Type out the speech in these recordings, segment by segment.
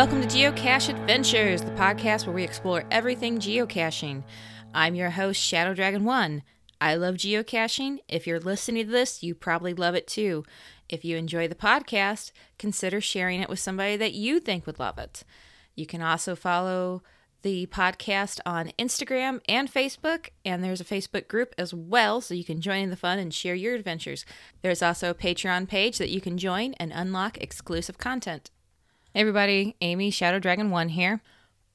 Welcome to Geocache Adventures, the podcast where we explore everything geocaching. I'm your host, Shadow Dragon One. I love geocaching. If you're listening to this, you probably love it too. If you enjoy the podcast, consider sharing it with somebody that you think would love it. You can also follow the podcast on Instagram and Facebook, and there's a Facebook group as well, so you can join in the fun and share your adventures. There's also a Patreon page that you can join and unlock exclusive content. Everybody, Amy Shadow Dragon 1 here.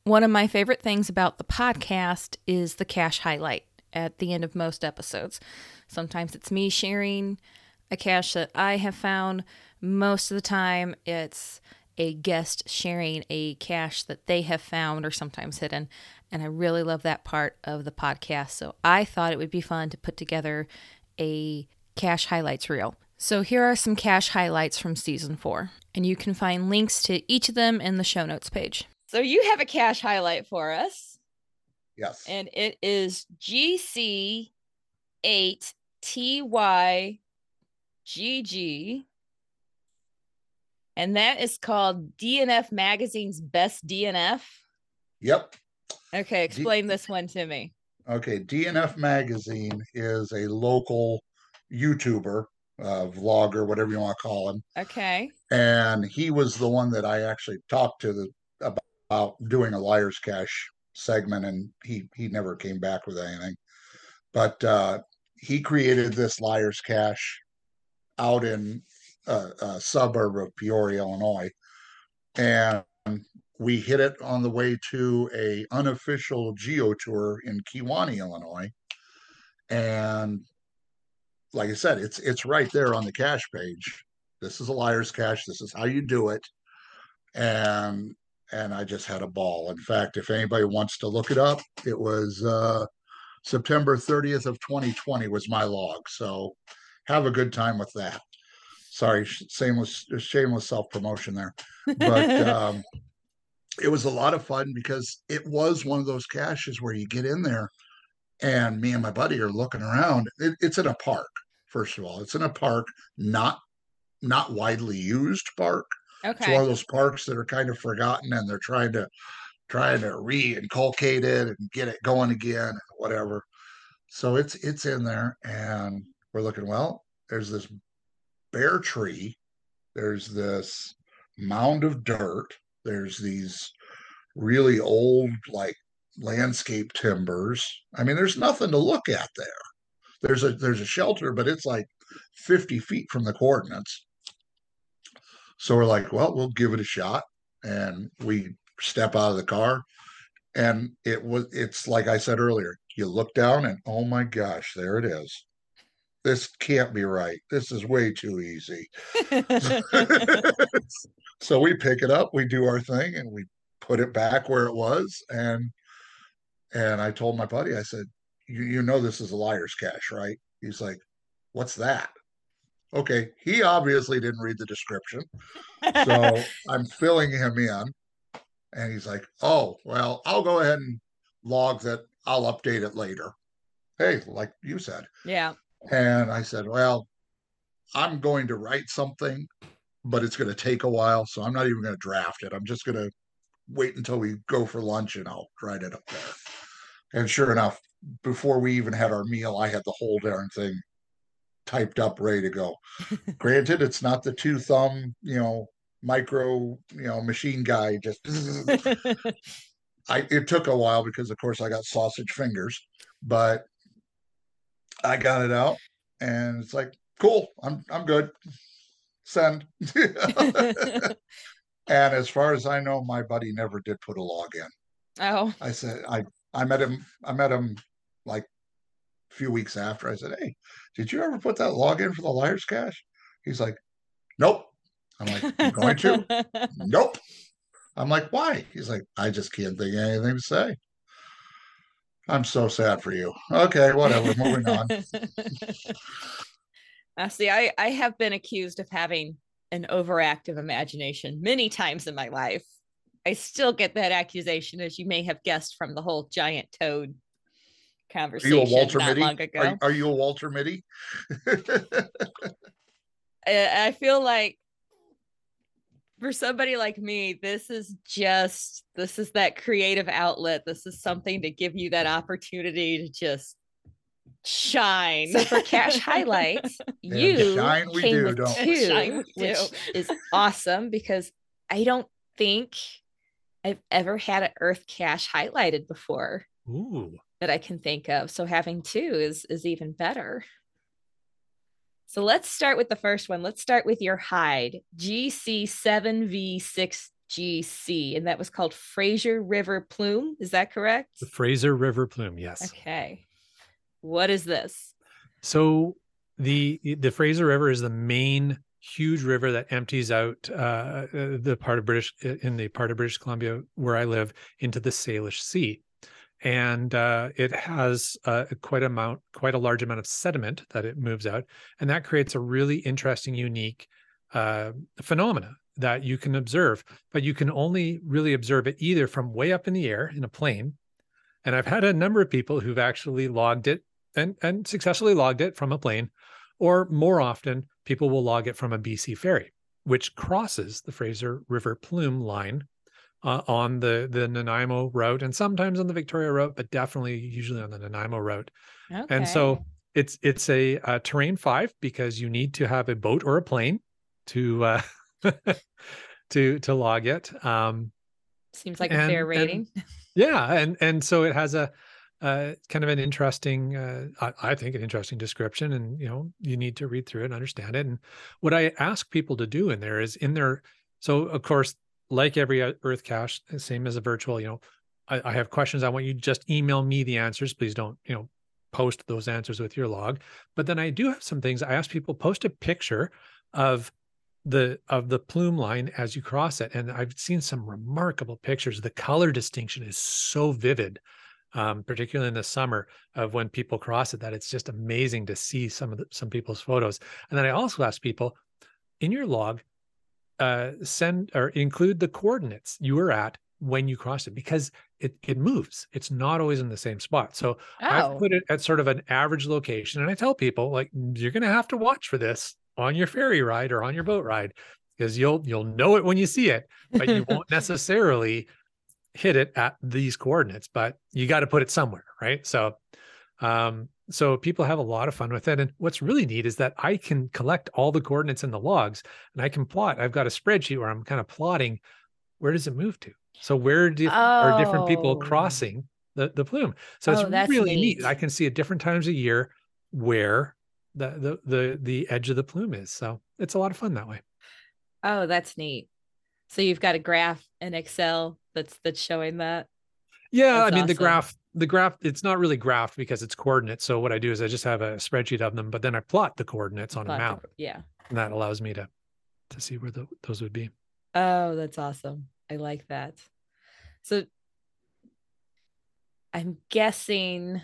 One of my favorite things about the podcast is the cache highlight at the end of most episodes. Sometimes it's me sharing a cache that I have found. Most of the time, it's a guest sharing a cache that they have found or sometimes hidden. And I really love that part of the podcast. So I thought it would be fun to put together a cache highlights reel. So here are some cache highlights from season four, and you can find links to each of them in the show notes page. So you have a cache highlight for us. Yes. And it is GC8TYGG. And that is called DNF Magazine's Best DNF. Yep. Okay, explain D- this one to me. Okay, DNF Magazine is a local YouTuber, uh, vlogger, whatever you want to call him. Okay. And he was the one that I actually talked to the, about doing a liar's cache segment, and he he never came back with anything. But uh, he created this liar's cache out in a, a suburb of Peoria, Illinois, and we hit it on the way to a unofficial geo tour in Kewanee, Illinois, and like I said, it's it's right there on the cache page. This is a liar's cache. This is how you do it, and and I just had a ball. In fact, if anybody wants to look it up, it was uh, September 30th of 2020 was my log. So have a good time with that sorry, shameless shameless self promotion there, but um, it was a lot of fun because it was one of those caches where you get in there, and me and my buddy are looking around. It, it's in a park, first of all. It's in a park, not not widely used park. Okay. It's one of those parks that are kind of forgotten, and they're trying to trying to re-inculcate it and get it going again, and whatever. So it's it's in there, and we're looking. Well, there's this bare tree. There's this mound of dirt. There's these really old, like landscape timbers. I mean, there's nothing to look at there. There's a there's a shelter, but it's like 50 feet from the coordinates. So we're like, well, we'll give it a shot. And we step out of the car. And it was it's like I said earlier, you look down and oh my gosh, there it is this can't be right. This is way too easy. so we pick it up, we do our thing, and we put it back where it was. And and I told my buddy, I said, you, you know this is a liar's cache, right? He's like, What's that? Okay, he obviously didn't read the description. So I'm filling him in. And he's like, Oh, well, I'll go ahead and log that. I'll update it later. Hey, like you said. Yeah. And I said, Well, I'm going to write something, but it's going to take a while. So I'm not even going to draft it. I'm just going to wait until we go for lunch and I'll write it up there. And sure enough, before we even had our meal, I had the whole darn thing typed up, ready to go. Granted, it's not the two thumb, you know, micro, you know, machine guy. Just I it took a while because of course I got sausage fingers, but I got it out, and it's like, cool, I'm I'm good. Send. and as far as I know, my buddy never did put a log in. Oh. I said I I met him I met him like a few weeks after. I said, Hey, did you ever put that log in for the liar's cache? He's like, Nope. I'm like, I'm going to? nope. I'm like, why? He's like, I just can't think of anything to say. I'm so sad for you. Okay, whatever. Moving on. Now, see, I, I have been accused of having an overactive imagination many times in my life. I still get that accusation, as you may have guessed from the whole giant toad conversation are you a Walter not Mitty? long ago. Are, are you a Walter Mitty? I, I feel like for somebody like me, this is just this is that creative outlet. This is something to give you that opportunity to just shine. So for cache highlights, you shine we came do, with don't two, Shine we which is awesome because I don't think I've ever had an Earth cache highlighted before Ooh. that I can think of. So having two is is even better. So let's start with the first one. Let's start with your hide GC7V6GC, and that was called Fraser River Plume. Is that correct? The Fraser River Plume, yes. Okay. What is this? So the the Fraser River is the main huge river that empties out uh, the part of British in the part of British Columbia where I live into the Salish Sea, and uh, it has uh, quite amount, quite a large amount of sediment that it moves out, and that creates a really interesting, unique uh, phenomena that you can observe. But you can only really observe it either from way up in the air in a plane, and I've had a number of people who've actually logged it and and successfully logged it from a plane, or more often, people will log it from a BC ferry, which crosses the Fraser River Plume line uh, on the the Nanaimo route, and sometimes on the Victoria route, but definitely usually on the Nanaimo route. Okay. And so it's it's a, uh terrain five because you need to have a boat or a plane to uh, to to log it. Um, seems like a and- fair and- rating. yeah, and and so it has a uh, kind of an interesting, uh, I, I think, an interesting description, and you know, you need to read through it and understand it. And what I ask people to do in there is in there. So of course, like every Earth cache, same as a virtual, you know, I, I have questions. I want you just email me the answers. Please don't, you know, post those answers with your log. But then I do have some things. I ask people post a picture of the of the plume line as you cross it and i've seen some remarkable pictures the color distinction is so vivid um, particularly in the summer of when people cross it that it's just amazing to see some of the, some people's photos. And then i also ask people in your log uh, send or include the coordinates you were at when you crossed it because it it moves. It's not always in the same spot. So I've Oh, put it at sort of an average location. And I tell people, like, you're gonna have to watch for this on your ferry ride or on your boat ride, because you'll you'll know it when you see it, but you won't necessarily hit it at these coordinates, but you got to put it somewhere, right? So um, so people have a lot of fun with it. And what's really neat is that I can collect all the coordinates in the logs and I can plot. I've got a spreadsheet where I'm kind of plotting where does it move to? So where do are different people Oh. crossing the, the plume? So Oh, it's really neat. neat. I can see at different times a year where the, the the the edge of the plume is. So it's a lot of fun that way. oh, that's neat. So you've got a graph in Excel that's that's showing that. Yeah, That's I mean the graph, the graph, it's not really graphed because it's coordinates. So what I do is I just have a spreadsheet of them, but then I plot the coordinates on a Plot the- map, Yeah. and that allows me to to see where the, those would be. Oh, that's awesome. I like that. So I'm guessing,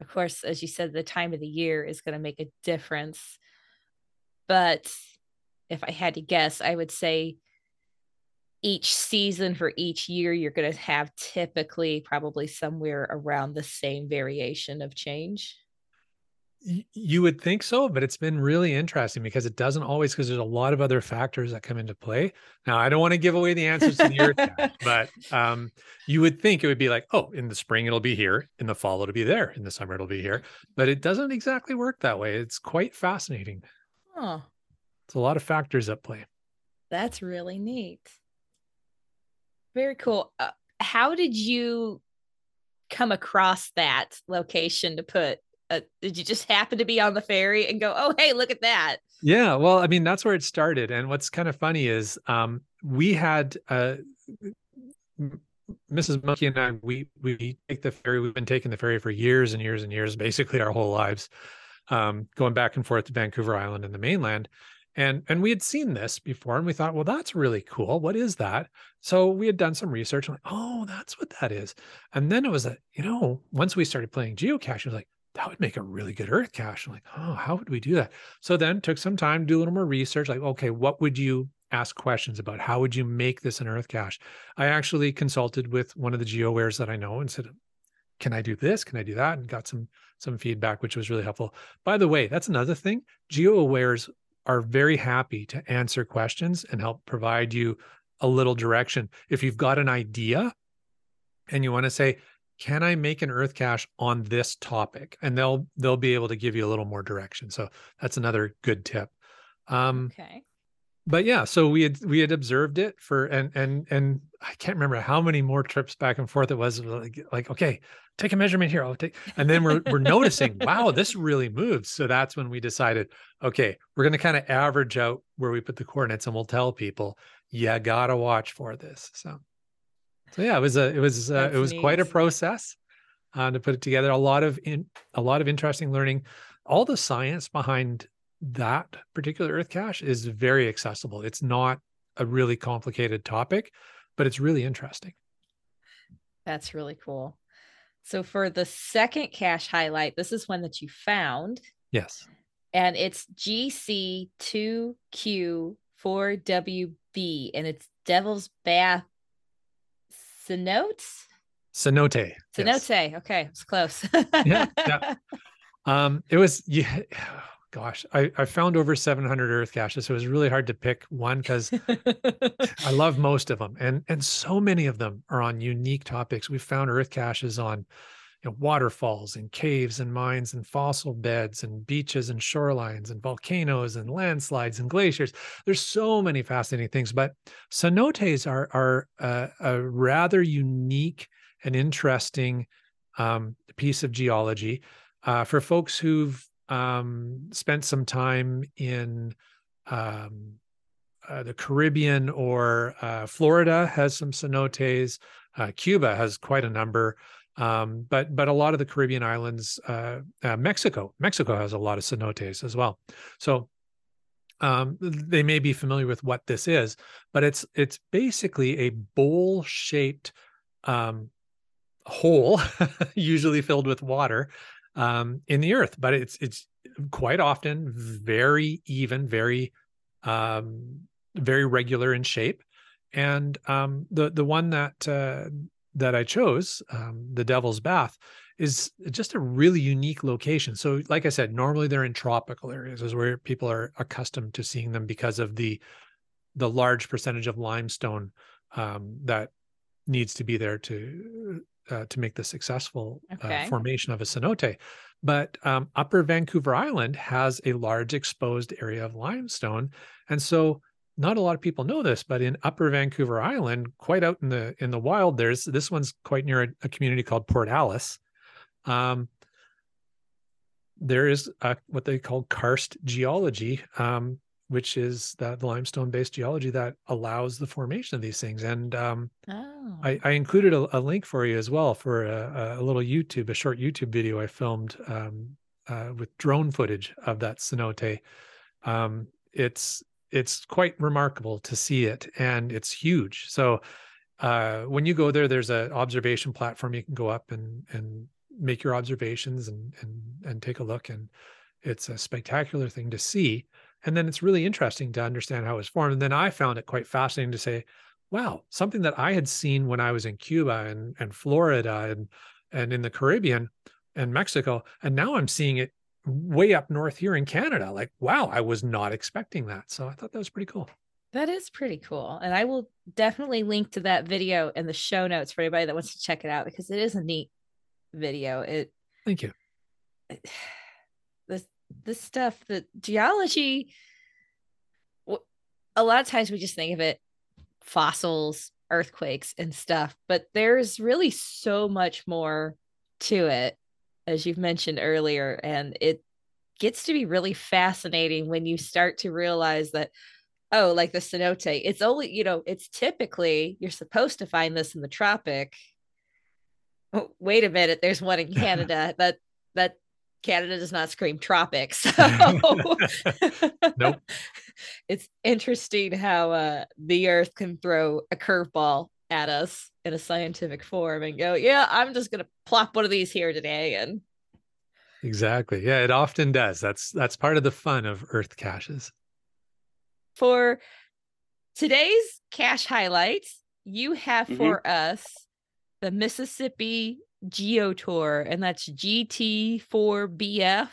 of course, as you said, the time of the year is going to make a difference. But if I had to guess, I would say each season for each year, you're going to have typically probably somewhere around the same variation of change. You would think so, but it's been really interesting because it doesn't always because there's a lot of other factors that come into play. Now, I don't want to give away the answers to your, but um, you would think it would be like, oh, in the spring it'll be here, in the fall it'll be there, in the summer it'll be here, but it doesn't exactly work that way. It's quite fascinating. Oh, It's a lot of factors at play. that's really neat. Very cool. Uh, how did you come across that location to put? Uh, did you just happen to be on the ferry and go, "Oh, hey, look at that"? Yeah, well, I mean, that's where it started. And what's kind of funny is um, we had uh, Mrs. Monkey and I, we we take the ferry. We've been taking the ferry for years and years and years, basically our whole lives, um, going back and forth to Vancouver Island and the mainland. And and we had seen this before, and we thought, well, that's really cool. What is that? So we had done some research. and like, oh, that's what that is. And then it was a, you know, once we started playing geocache, it was like that would make a really good Earth cache. I'm like, oh, how would we do that? So then took some time, to do a little more research. Like, okay, what would you ask questions about? How would you make this an Earth cache? I actually consulted with one of the GeoAwares that I know and said, can I do this? Can I do that? And got some some feedback, which was really helpful. By the way, that's another thing. GeoAwares are very happy to answer questions and help provide you a little direction. If you've got an idea and you want to say, can I make an earth cache on this topic? And they'll they'll be able to give you a little more direction. So that's another good tip. Um, okay. But yeah, so we had we had observed it for and and and I can't remember how many more trips back and forth it was like, like okay, take a measurement here. I'll take and then we're we're noticing, wow, this really moves. So that's when we decided, okay, we're gonna kind of average out where we put the coordinates and we'll tell people, yeah, gotta watch for this. So so yeah, it was a it was uh, it was neat. quite a process uh, to put it together. A lot of in a lot of interesting learning. All the science behind that particular Earth cache is very accessible. It's not a really complicated topic, but it's really interesting. That's really cool. So for the second cache highlight, this is one that you found. Yes. And it's GC2Q4WB and it's Devil's Bath cenotes. Cenote. Cenote. Yes. Okay, it's close. yeah, yeah. Um, it was yeah gosh, I, I found over 700 earth caches. So it was really hard to pick one because I love most of them. And, and so many of them are on unique topics. We found earth caches on you know, waterfalls and caves and mines and fossil beds and beaches and shorelines and volcanoes and landslides and glaciers. There's so many fascinating things, but cenotes are, are a, a rather unique and interesting um, piece of geology. Uh, for folks who've um, spent some time in um, uh, the Caribbean or uh, Florida has some cenotes. Uh, Cuba has quite a number, um, but but a lot of the Caribbean islands, uh, uh, Mexico, Mexico has a lot of cenotes as well. So um, they may be familiar with what this is, but it's it's basically a bowl shaped um, hole, usually filled with water, um, in the earth, but it's it's quite often very even, very um, very regular in shape. And um, the the one that uh, that I chose, um, the Devil's Bath, is just a really unique location. So, like I said, normally they're in tropical areas, is where people are accustomed to seeing them because of the the large percentage of limestone um, that needs to be there to uh, to make the successful uh, okay. uh, formation of a cenote. But um, Upper Vancouver Island has a large exposed area of limestone, and so not a lot of people know this, but in Upper Vancouver Island, quite out in the in the wild, there's this one's quite near a, a community called Port Alice. Um, there is a, what they call karst geology, um, which is that the limestone based geology that allows the formation of these things. And um, oh. I, I, included a, a, link for you as well for a, a, little YouTube, a short YouTube video I filmed um, uh, with drone footage of that cenote. Um, it's it's quite remarkable to see it, and it's huge. So uh, when you go there, there's an observation platform you can go up and and make your observations and and and take a look, and it's a spectacular thing to see and then it's really interesting to understand how it was formed. And then I found it quite fascinating to say, wow, something that I had seen when I was in Cuba and, and Florida and, and in the Caribbean and Mexico. And now I'm seeing it way up north here in Canada. Like, wow, I was not expecting that. So I thought that was pretty cool. That is pretty cool. And I will definitely link to that video in the show notes for anybody that wants to check it out because it is a neat video. It Thank you. this this stuff the geology a lot of times we just think of it fossils earthquakes and stuff but there's really so much more to it as you've mentioned earlier and it gets to be really fascinating when you start to realize that oh like the cenote it's only you know it's typically you're supposed to find this in the tropic. Oh, wait a minute there's one in canada that that Canada does not scream tropics. So nope. It's interesting how uh, the earth can throw a curveball at us in a scientific form and go, yeah, I'm just going to plop one of these here today. And exactly. Yeah, it often does. That's, that's part of the fun of earth caches. For today's cache highlights, you have mm-hmm. for us the Mississippi Geo Tour, and that's GT4BF.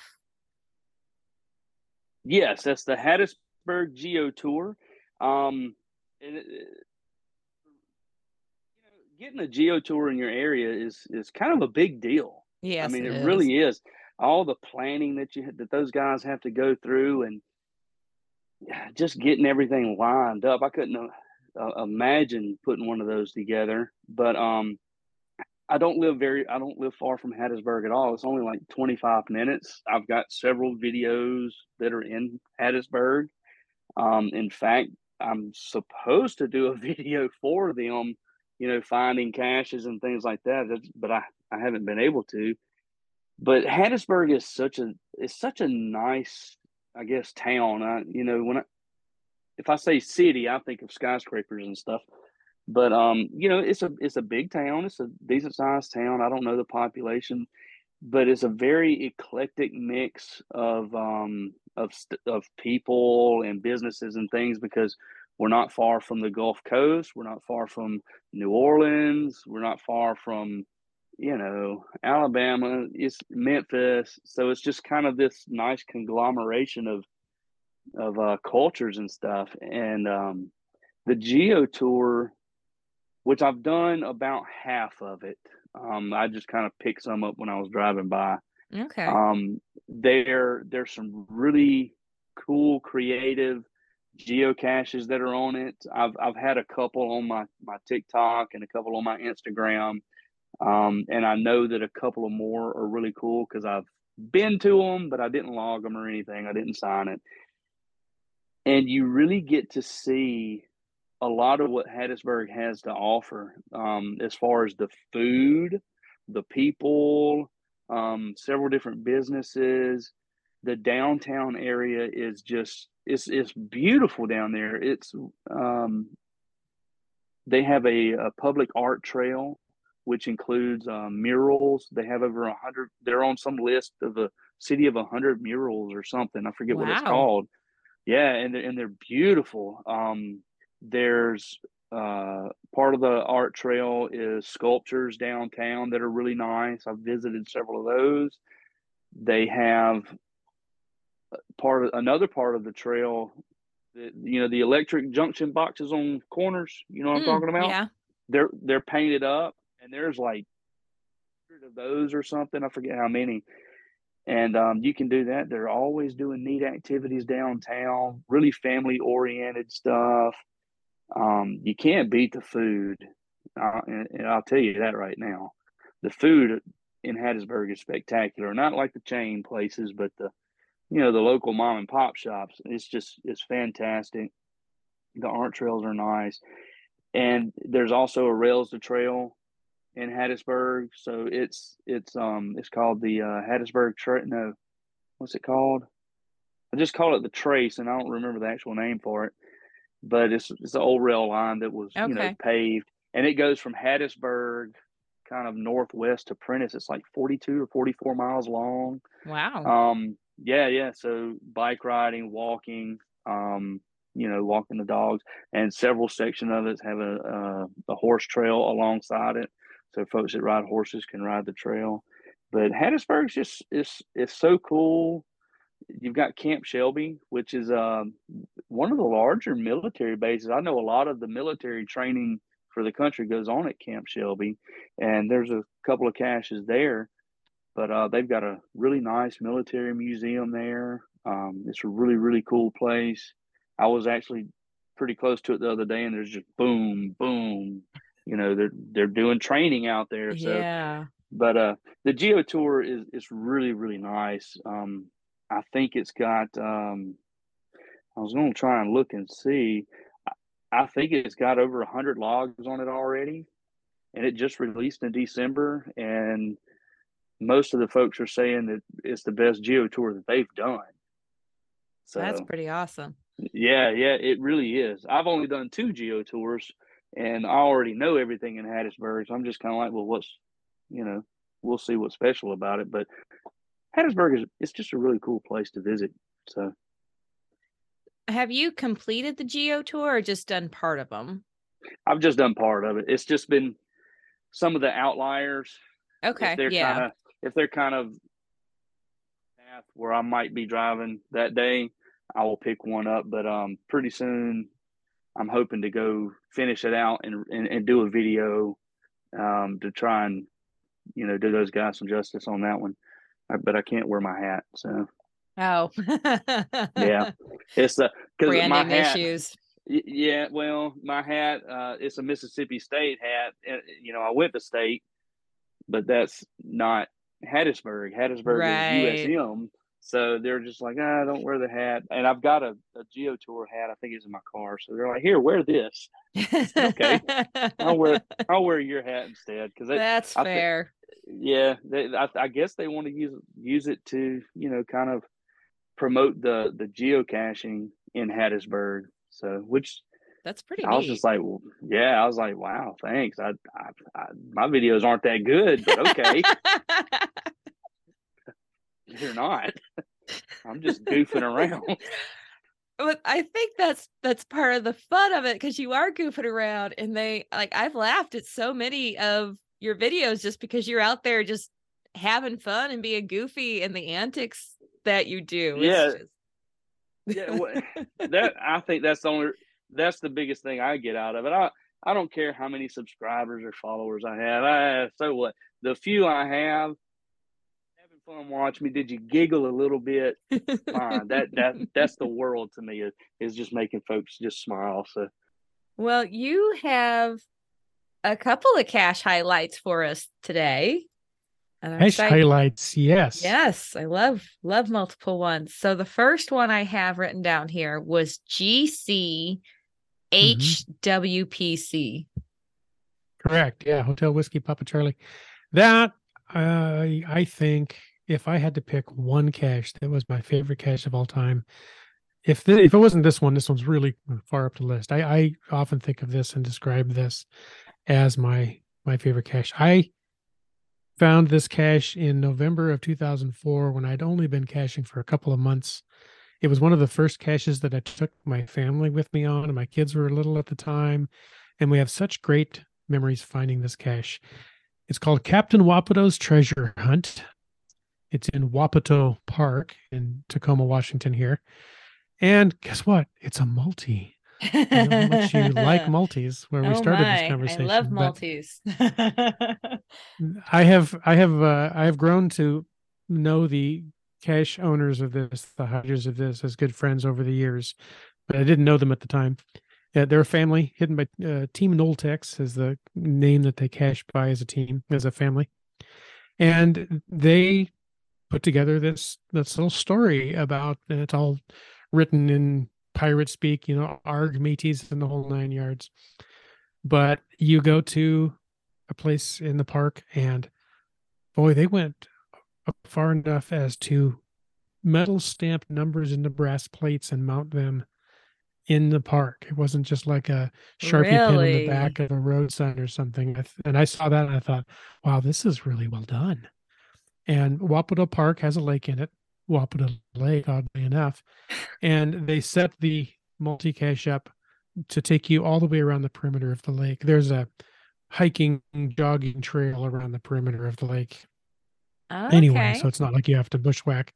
Yes, that's the Hattiesburg Geo Tour. Um, and it, you know, getting a geo tour in your area is is kind of a big deal. Yes, I mean, it, really is. All the planning that you that those guys have to go through, and just getting everything lined up. I couldn't uh, imagine putting one of those together. But um, I don't live very. I don't live far from Hattiesburg at all. It's only like 25 minutes. I've got several videos that are in Hattiesburg. Um, in fact, I'm supposed to do a video for them, you know, finding caches and things like that. But I, I haven't been able to. But Hattiesburg is such a it's such a nice, I guess, town. I, you know, when I, if I say city, I think of skyscrapers and stuff. But um, you know, it's a it's a big town. It's a decent sized town. I don't know the population, but it's a very eclectic mix of um of of people and businesses and things because we're not far from the Gulf Coast. We're not far from New Orleans. We're not far from, you know, Alabama. It's Memphis. So it's just kind of this nice conglomeration of of uh, cultures and stuff. And um, the Geo Tour, which I've done about half of it. Um, I just kind of picked some up when I was driving by. Okay. Um, there, there's some really cool, creative geocaches that are on it. I've I've had a couple on my my TikTok and a couple on my Instagram, um, and I know that a couple of more are really cool because I've been to them, but I didn't log them or anything. I didn't sign it, and you really get to see a lot of what Hattiesburg has to offer um, as far as the food, the people, um, several different businesses. The downtown area is just it's it's beautiful down there. It's um, they have a, a, public art trail, which includes um, murals. They have over a hundred. They're on some list of a city of a hundred murals or something. I forget wow. what it's called. Yeah, and they're, and they're beautiful. Um, there's uh, part of the art trail is sculptures downtown that are really nice. I've visited several of those. They have part of another part of the trail you know the electric junction boxes on corners you know what i'm mm, talking about? yeah. They're they're painted up and there's like of those or something i forget how many. And um, you can do that. They're always doing neat activities downtown really family oriented stuff um, you can't beat the food. Uh, and, and i'll tell you that right now. The food in hattiesburg is spectacular. Not like the chain places but the you know the local mom and pop shops. It's just it's fantastic. The art trails are nice. And there's also a rails to trail in hattiesburg. So it's it's um it's called the uh hattiesburg trail no what's it called? I just call it the trace and i don't remember the actual name for it but it's it's an old rail line that was okay. you know paved and it goes from hattiesburg kind of northwest to Prentiss. it's like 42 or 44 miles long wow um yeah, yeah. So bike riding, walking, um, you know, walking the dogs, and several sections of it have a, a, a horse trail alongside it, so folks that ride horses can ride the trail. But Hattiesburg's just is it's so cool. You've got Camp Shelby, which is um, one of the larger military bases. I know a lot of the military training for the country goes on at Camp Shelby, and there's a couple of caches there but uh, they've got a really nice military museum there. Um, it's a really really cool place. I was actually pretty close to it the other day, and there's just boom, boom. You know, they're they're doing training out there. So, yeah. But uh, the Geo Tour is is really really nice. Um, I think it's got. Um, I was going to try and look and see. I think it's got over a hundred logs on it already, and it just released in December. And most of the folks are saying that it's the best geo tour that they've done. So that's pretty awesome. Yeah, yeah, it really is. I've only done two geo tours and I already know everything in Hattiesburg. So I'm just kind of like, well, what's, you know, we'll see what's special about it. But Hattiesburg is it's just a really cool place to visit. So have you completed the geo tour or just done part of them? I've just done part of it. It's just been some of the outliers. Okay. They're yeah. kind of if they're kind of path where I might be driving that day, I will pick one up. But um, pretty soon, I'm hoping to go finish it out and and, and do a video um, to try and you know do those guys some justice on that one. But I can't wear my hat, so Oh, yeah, it's the because my branding hat. issues. Yeah, well, my hat, uh, it's a Mississippi State hat. and, You know, I went to state, but that's not Hattiesburg. Hattiesburg Right. is USM. So they're just like, ah, don't wear the hat. And I've got a, a Geo Tour hat. I think it's in my car. So they're like, here, wear this. okay. I'll wear I'll wear your hat instead because That's I fair. yeah, they, I, I guess they want to use use it to you know kind of promote the the geocaching in Hattiesburg. So which That's pretty I was just like, well, yeah, I was like, wow, thanks. I, I, I my videos aren't that good, but okay, you're not. I'm just goofing around. but I think that's that's part of the fun of it because you are goofing around and they like I've laughed at so many of your videos just because you're out there just having fun and being goofy and the antics that you do. Yeah. just- Yeah, wha- that I think that's the only that's the biggest thing I get out of it. I I don't care how many subscribers or followers I have. I so what the few I have fun watching me. Did you giggle a little bit? Fine. that that that's the world to me is, is just making folks just smile. So well, you have a couple of cache highlights for us today. Cache excited- highlights, yes. Yes, I love love multiple ones. So the first one I have written down here was GC HWPC. Correct. Yeah, Hotel Whiskey Papa Charlie. That uh, I think if I had to pick one cache that was my favorite cache of all time, if the, if it wasn't this one, this one's really uh, far up the list. I, I often think of this and describe this as my my favorite cache. I found this cache in November of 2004 when I'd only been caching for a couple of months. It was one of the first caches that I took my family with me on, and my kids were little at the time. And we have such great memories finding this cache. It's called Captain Wapato's Treasure Hunt. It's in Wapato Park in Tacoma, Washington, here. And guess what? It's a multi. I know how much you like multis where we Oh started my, this conversation. I love multis. I have I have uh, I have grown to know the cache owners of this, the hiders of this, as good friends over the years, but I didn't know them at the time. Yeah, they're a family hidden by uh, Team Noltex is the name that they cache by as a team, as a family, and they put together this this little story about, and it's all written in pirate speak, you know, arg mateys and the whole nine yards. But you go to a place in the park, and boy, they went far enough as to metal stamp numbers into brass plates and mount them in the park. It wasn't just like a sharpie pin in the back of a road sign or something. And I saw that and I thought, wow, this is really well done. And Wapato Park has a lake in it, Wapato Lake, oddly enough. And they set the multi cache up to take you all the way around the perimeter of the lake. There's a hiking, jogging trail around the perimeter of the lake Okay. anyway so it's not like you have to bushwhack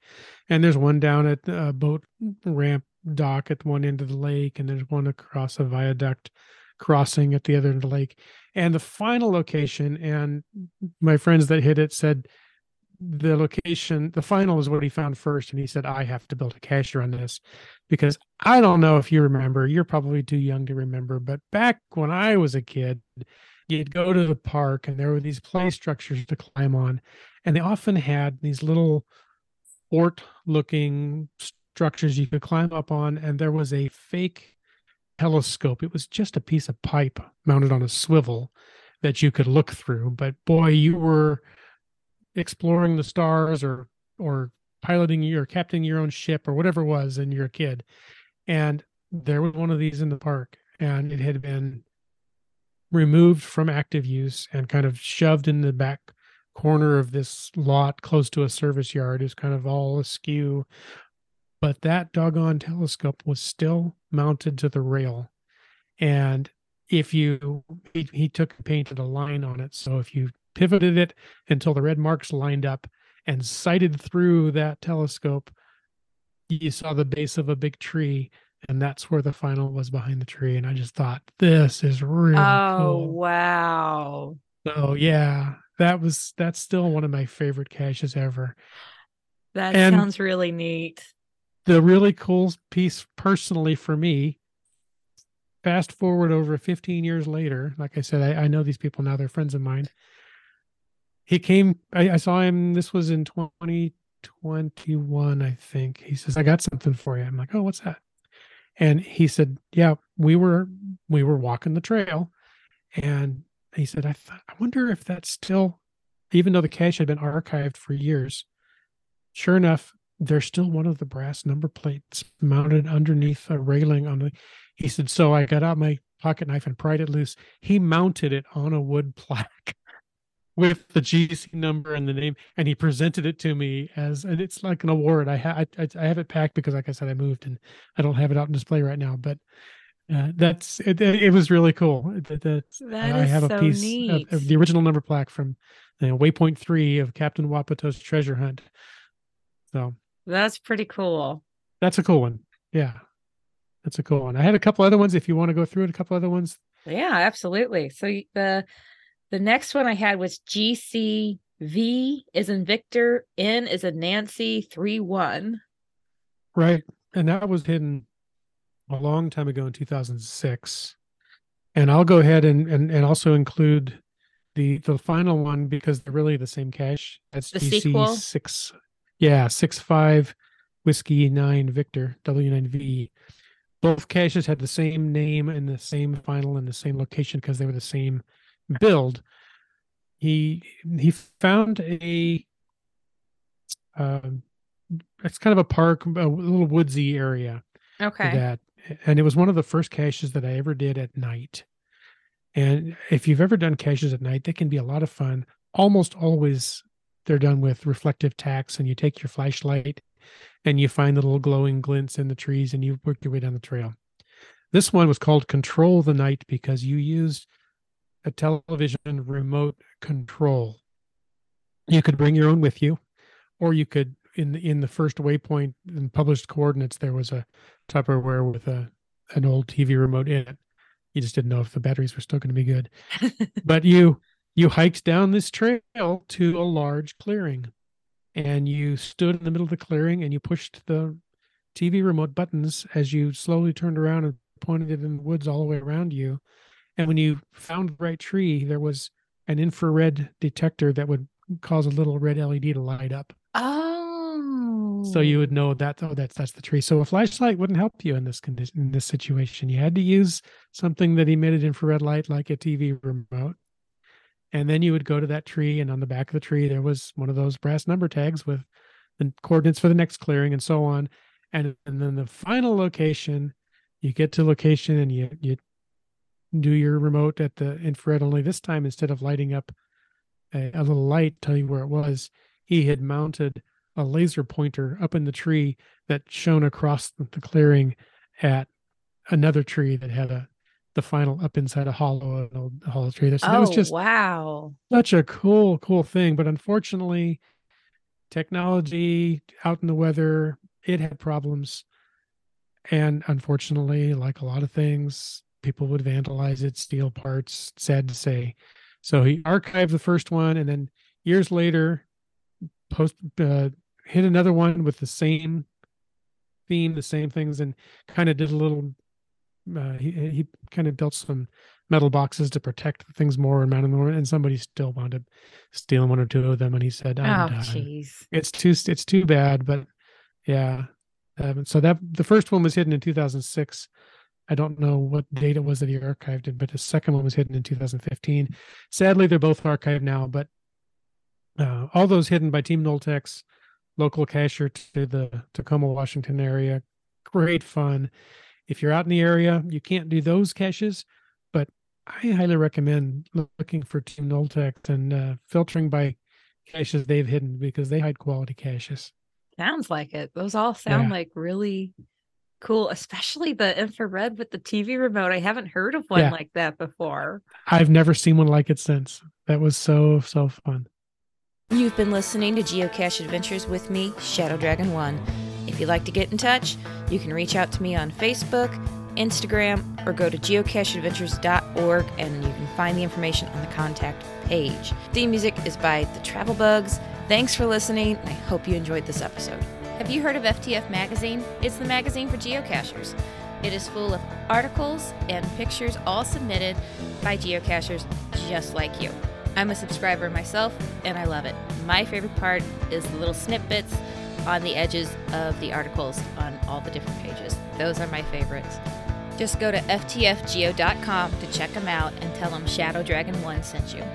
and there's one down at the uh, boat ramp dock at one end of the lake and there's one across a viaduct crossing at the other end of the lake and the final location and my friends that hit it said the location the final is what he found first and he said i have to build a cache on this. Because i don't know if you remember you're probably too young to remember but back when i was a kid you'd go to the park and there were these play structures to climb on and they often had these little fort looking structures you could climb up on and there was a fake telescope. It was just a piece of pipe mounted on a swivel that you could look through but boy you were exploring the stars or or piloting your captaining your own ship or whatever it was and you're a kid and there was one of these in the park and it had been removed from active use and kind of shoved in the back corner of this lot close to a service yard is kind of all askew. But that doggone telescope was still mounted to the rail. And if you, he, he took painted a line on it. So if you pivoted it until the red marks lined up and sighted through that telescope you saw the base of a big tree and that's where the final was behind the tree. And i just thought this is really oh cool. wow. So yeah that was that's still one of my favorite caches ever. That And- sounds really neat. the really cool piece personally for me fast forward over 15 years later like i said i, I know these people now they're friends of mine he came I, I saw him this was in 2021 i think. He says i got something for you. I'm like oh what's that? And he said yeah we were we were walking the trail. And he said i thought i wonder if that's still even though the cache had been archived for years sure enough there's still one of the brass number plates mounted underneath a railing on the he said so i got out my pocket knife and pried it loose. He mounted it on a wood plaque with the gc number and the name and he presented it to me as and it's like an award i ha- I, I have it packed because like i said i moved and i don't have it out in display right now but uh, that's it, it was really cool that, that That i have a piece of, of the original number plaque from you know, waypoint three of captain wapato's treasure hunt so that's pretty cool that's a cool one. Yeah. That's a cool one. I had a couple other ones if you want to go through it, a couple other ones. Yeah, absolutely. So the the next one I had was GCV is in Victor, N is in Nancy, three one. Right. And that was hidden a long time ago in 2006. And I'll go ahead and and, and also include the the final one because they're really the same cache. That's The GC sequel? six yeah, six five whiskey nine Victor W9V. Both caches had the same name and the same final and the same location because they were the same build. He he found a um it's kind of a park, a little woodsy area Okay. that and it was one of the first caches that I ever did at night. And if you've ever done caches at night, they can be a lot of fun. Almost always they're done with reflective tacks and you take your flashlight and you find the little glowing glints in the trees and you work your way down the trail. This one was called Control the Night because you used a television remote control. You could bring your own with you, or you could in the in the first waypoint and published coordinates there was a Tupperware with a an old TV remote in it. You just didn't know if the batteries were still going to be good. but you you hiked down this trail to a large clearing, and you stood in the middle of the clearing and you pushed the TV remote buttons as you slowly turned around and pointed it in the woods all the way around you. And when you found the right tree, there was an infrared detector that would cause a little red LED to light up. Oh. so you would oh. know that oh that's that's the tree. So a flashlight wouldn't help you in this condition in this situation. You had to use something that emitted infrared light like a tv remote and then you would go to that tree and on the back of the tree there was one of those brass number tags with the coordinates for the next clearing and so on. And and then the final location you get to location and you you do your remote at the infrared only this time instead of lighting up a, a little light tell you where it was he had mounted a laser pointer up in the tree that shone across the clearing at another tree that had a the final up inside a hollow an old hollow tree there. So oh it was just wow. such a cool cool thing but unfortunately technology out in the weather it had problems and unfortunately like a lot of things people would vandalize it steal parts sad to say. So he archived the first one and then years later post uh, hit another one with the same theme the same things and kind of did a little uh, he, he kind of built some metal boxes to protect things more and mount them more and somebody still wound up stealing one or two of them and he said I'm Oh jeez. it's too it's too bad but yeah um, so that the first one was hidden in 2006 i don't know what date it was that he archived it but the second one was hidden in 2015 sadly they're both archived now but uh, all those hidden by team noltex local cacher to the tacoma washington area great fun if you're out in the area you can't do those caches but i highly recommend looking for team noltex and uh, filtering by caches they've hidden because they hide quality caches. Sounds like it. Those all sound Yeah. like really cool, especially the infrared with the TV remote. I haven't heard of one Yeah. like that before. I've never seen one like it since. That was so so fun. You've been listening to Geocache Adventures with me, Shadow Dragon 1. If you'd like to get in touch, you can reach out to me on Facebook, Instagram, or go to geocacheadventures.org and you can find the information on the contact page. Theme music is by The Travel Bugs. Thanks for listening, and I hope you enjoyed this episode. Have you heard of FTF Magazine? It's the magazine for geocachers. It is full of articles and pictures, all submitted by geocachers just like you. I'm a subscriber myself, and I love it. My favorite part is the little snippets on the edges of the articles on all the different pages. Those are my favorites. Just go to ftfgeo.com to check them out and tell them Shadow Dragon 1 sent you.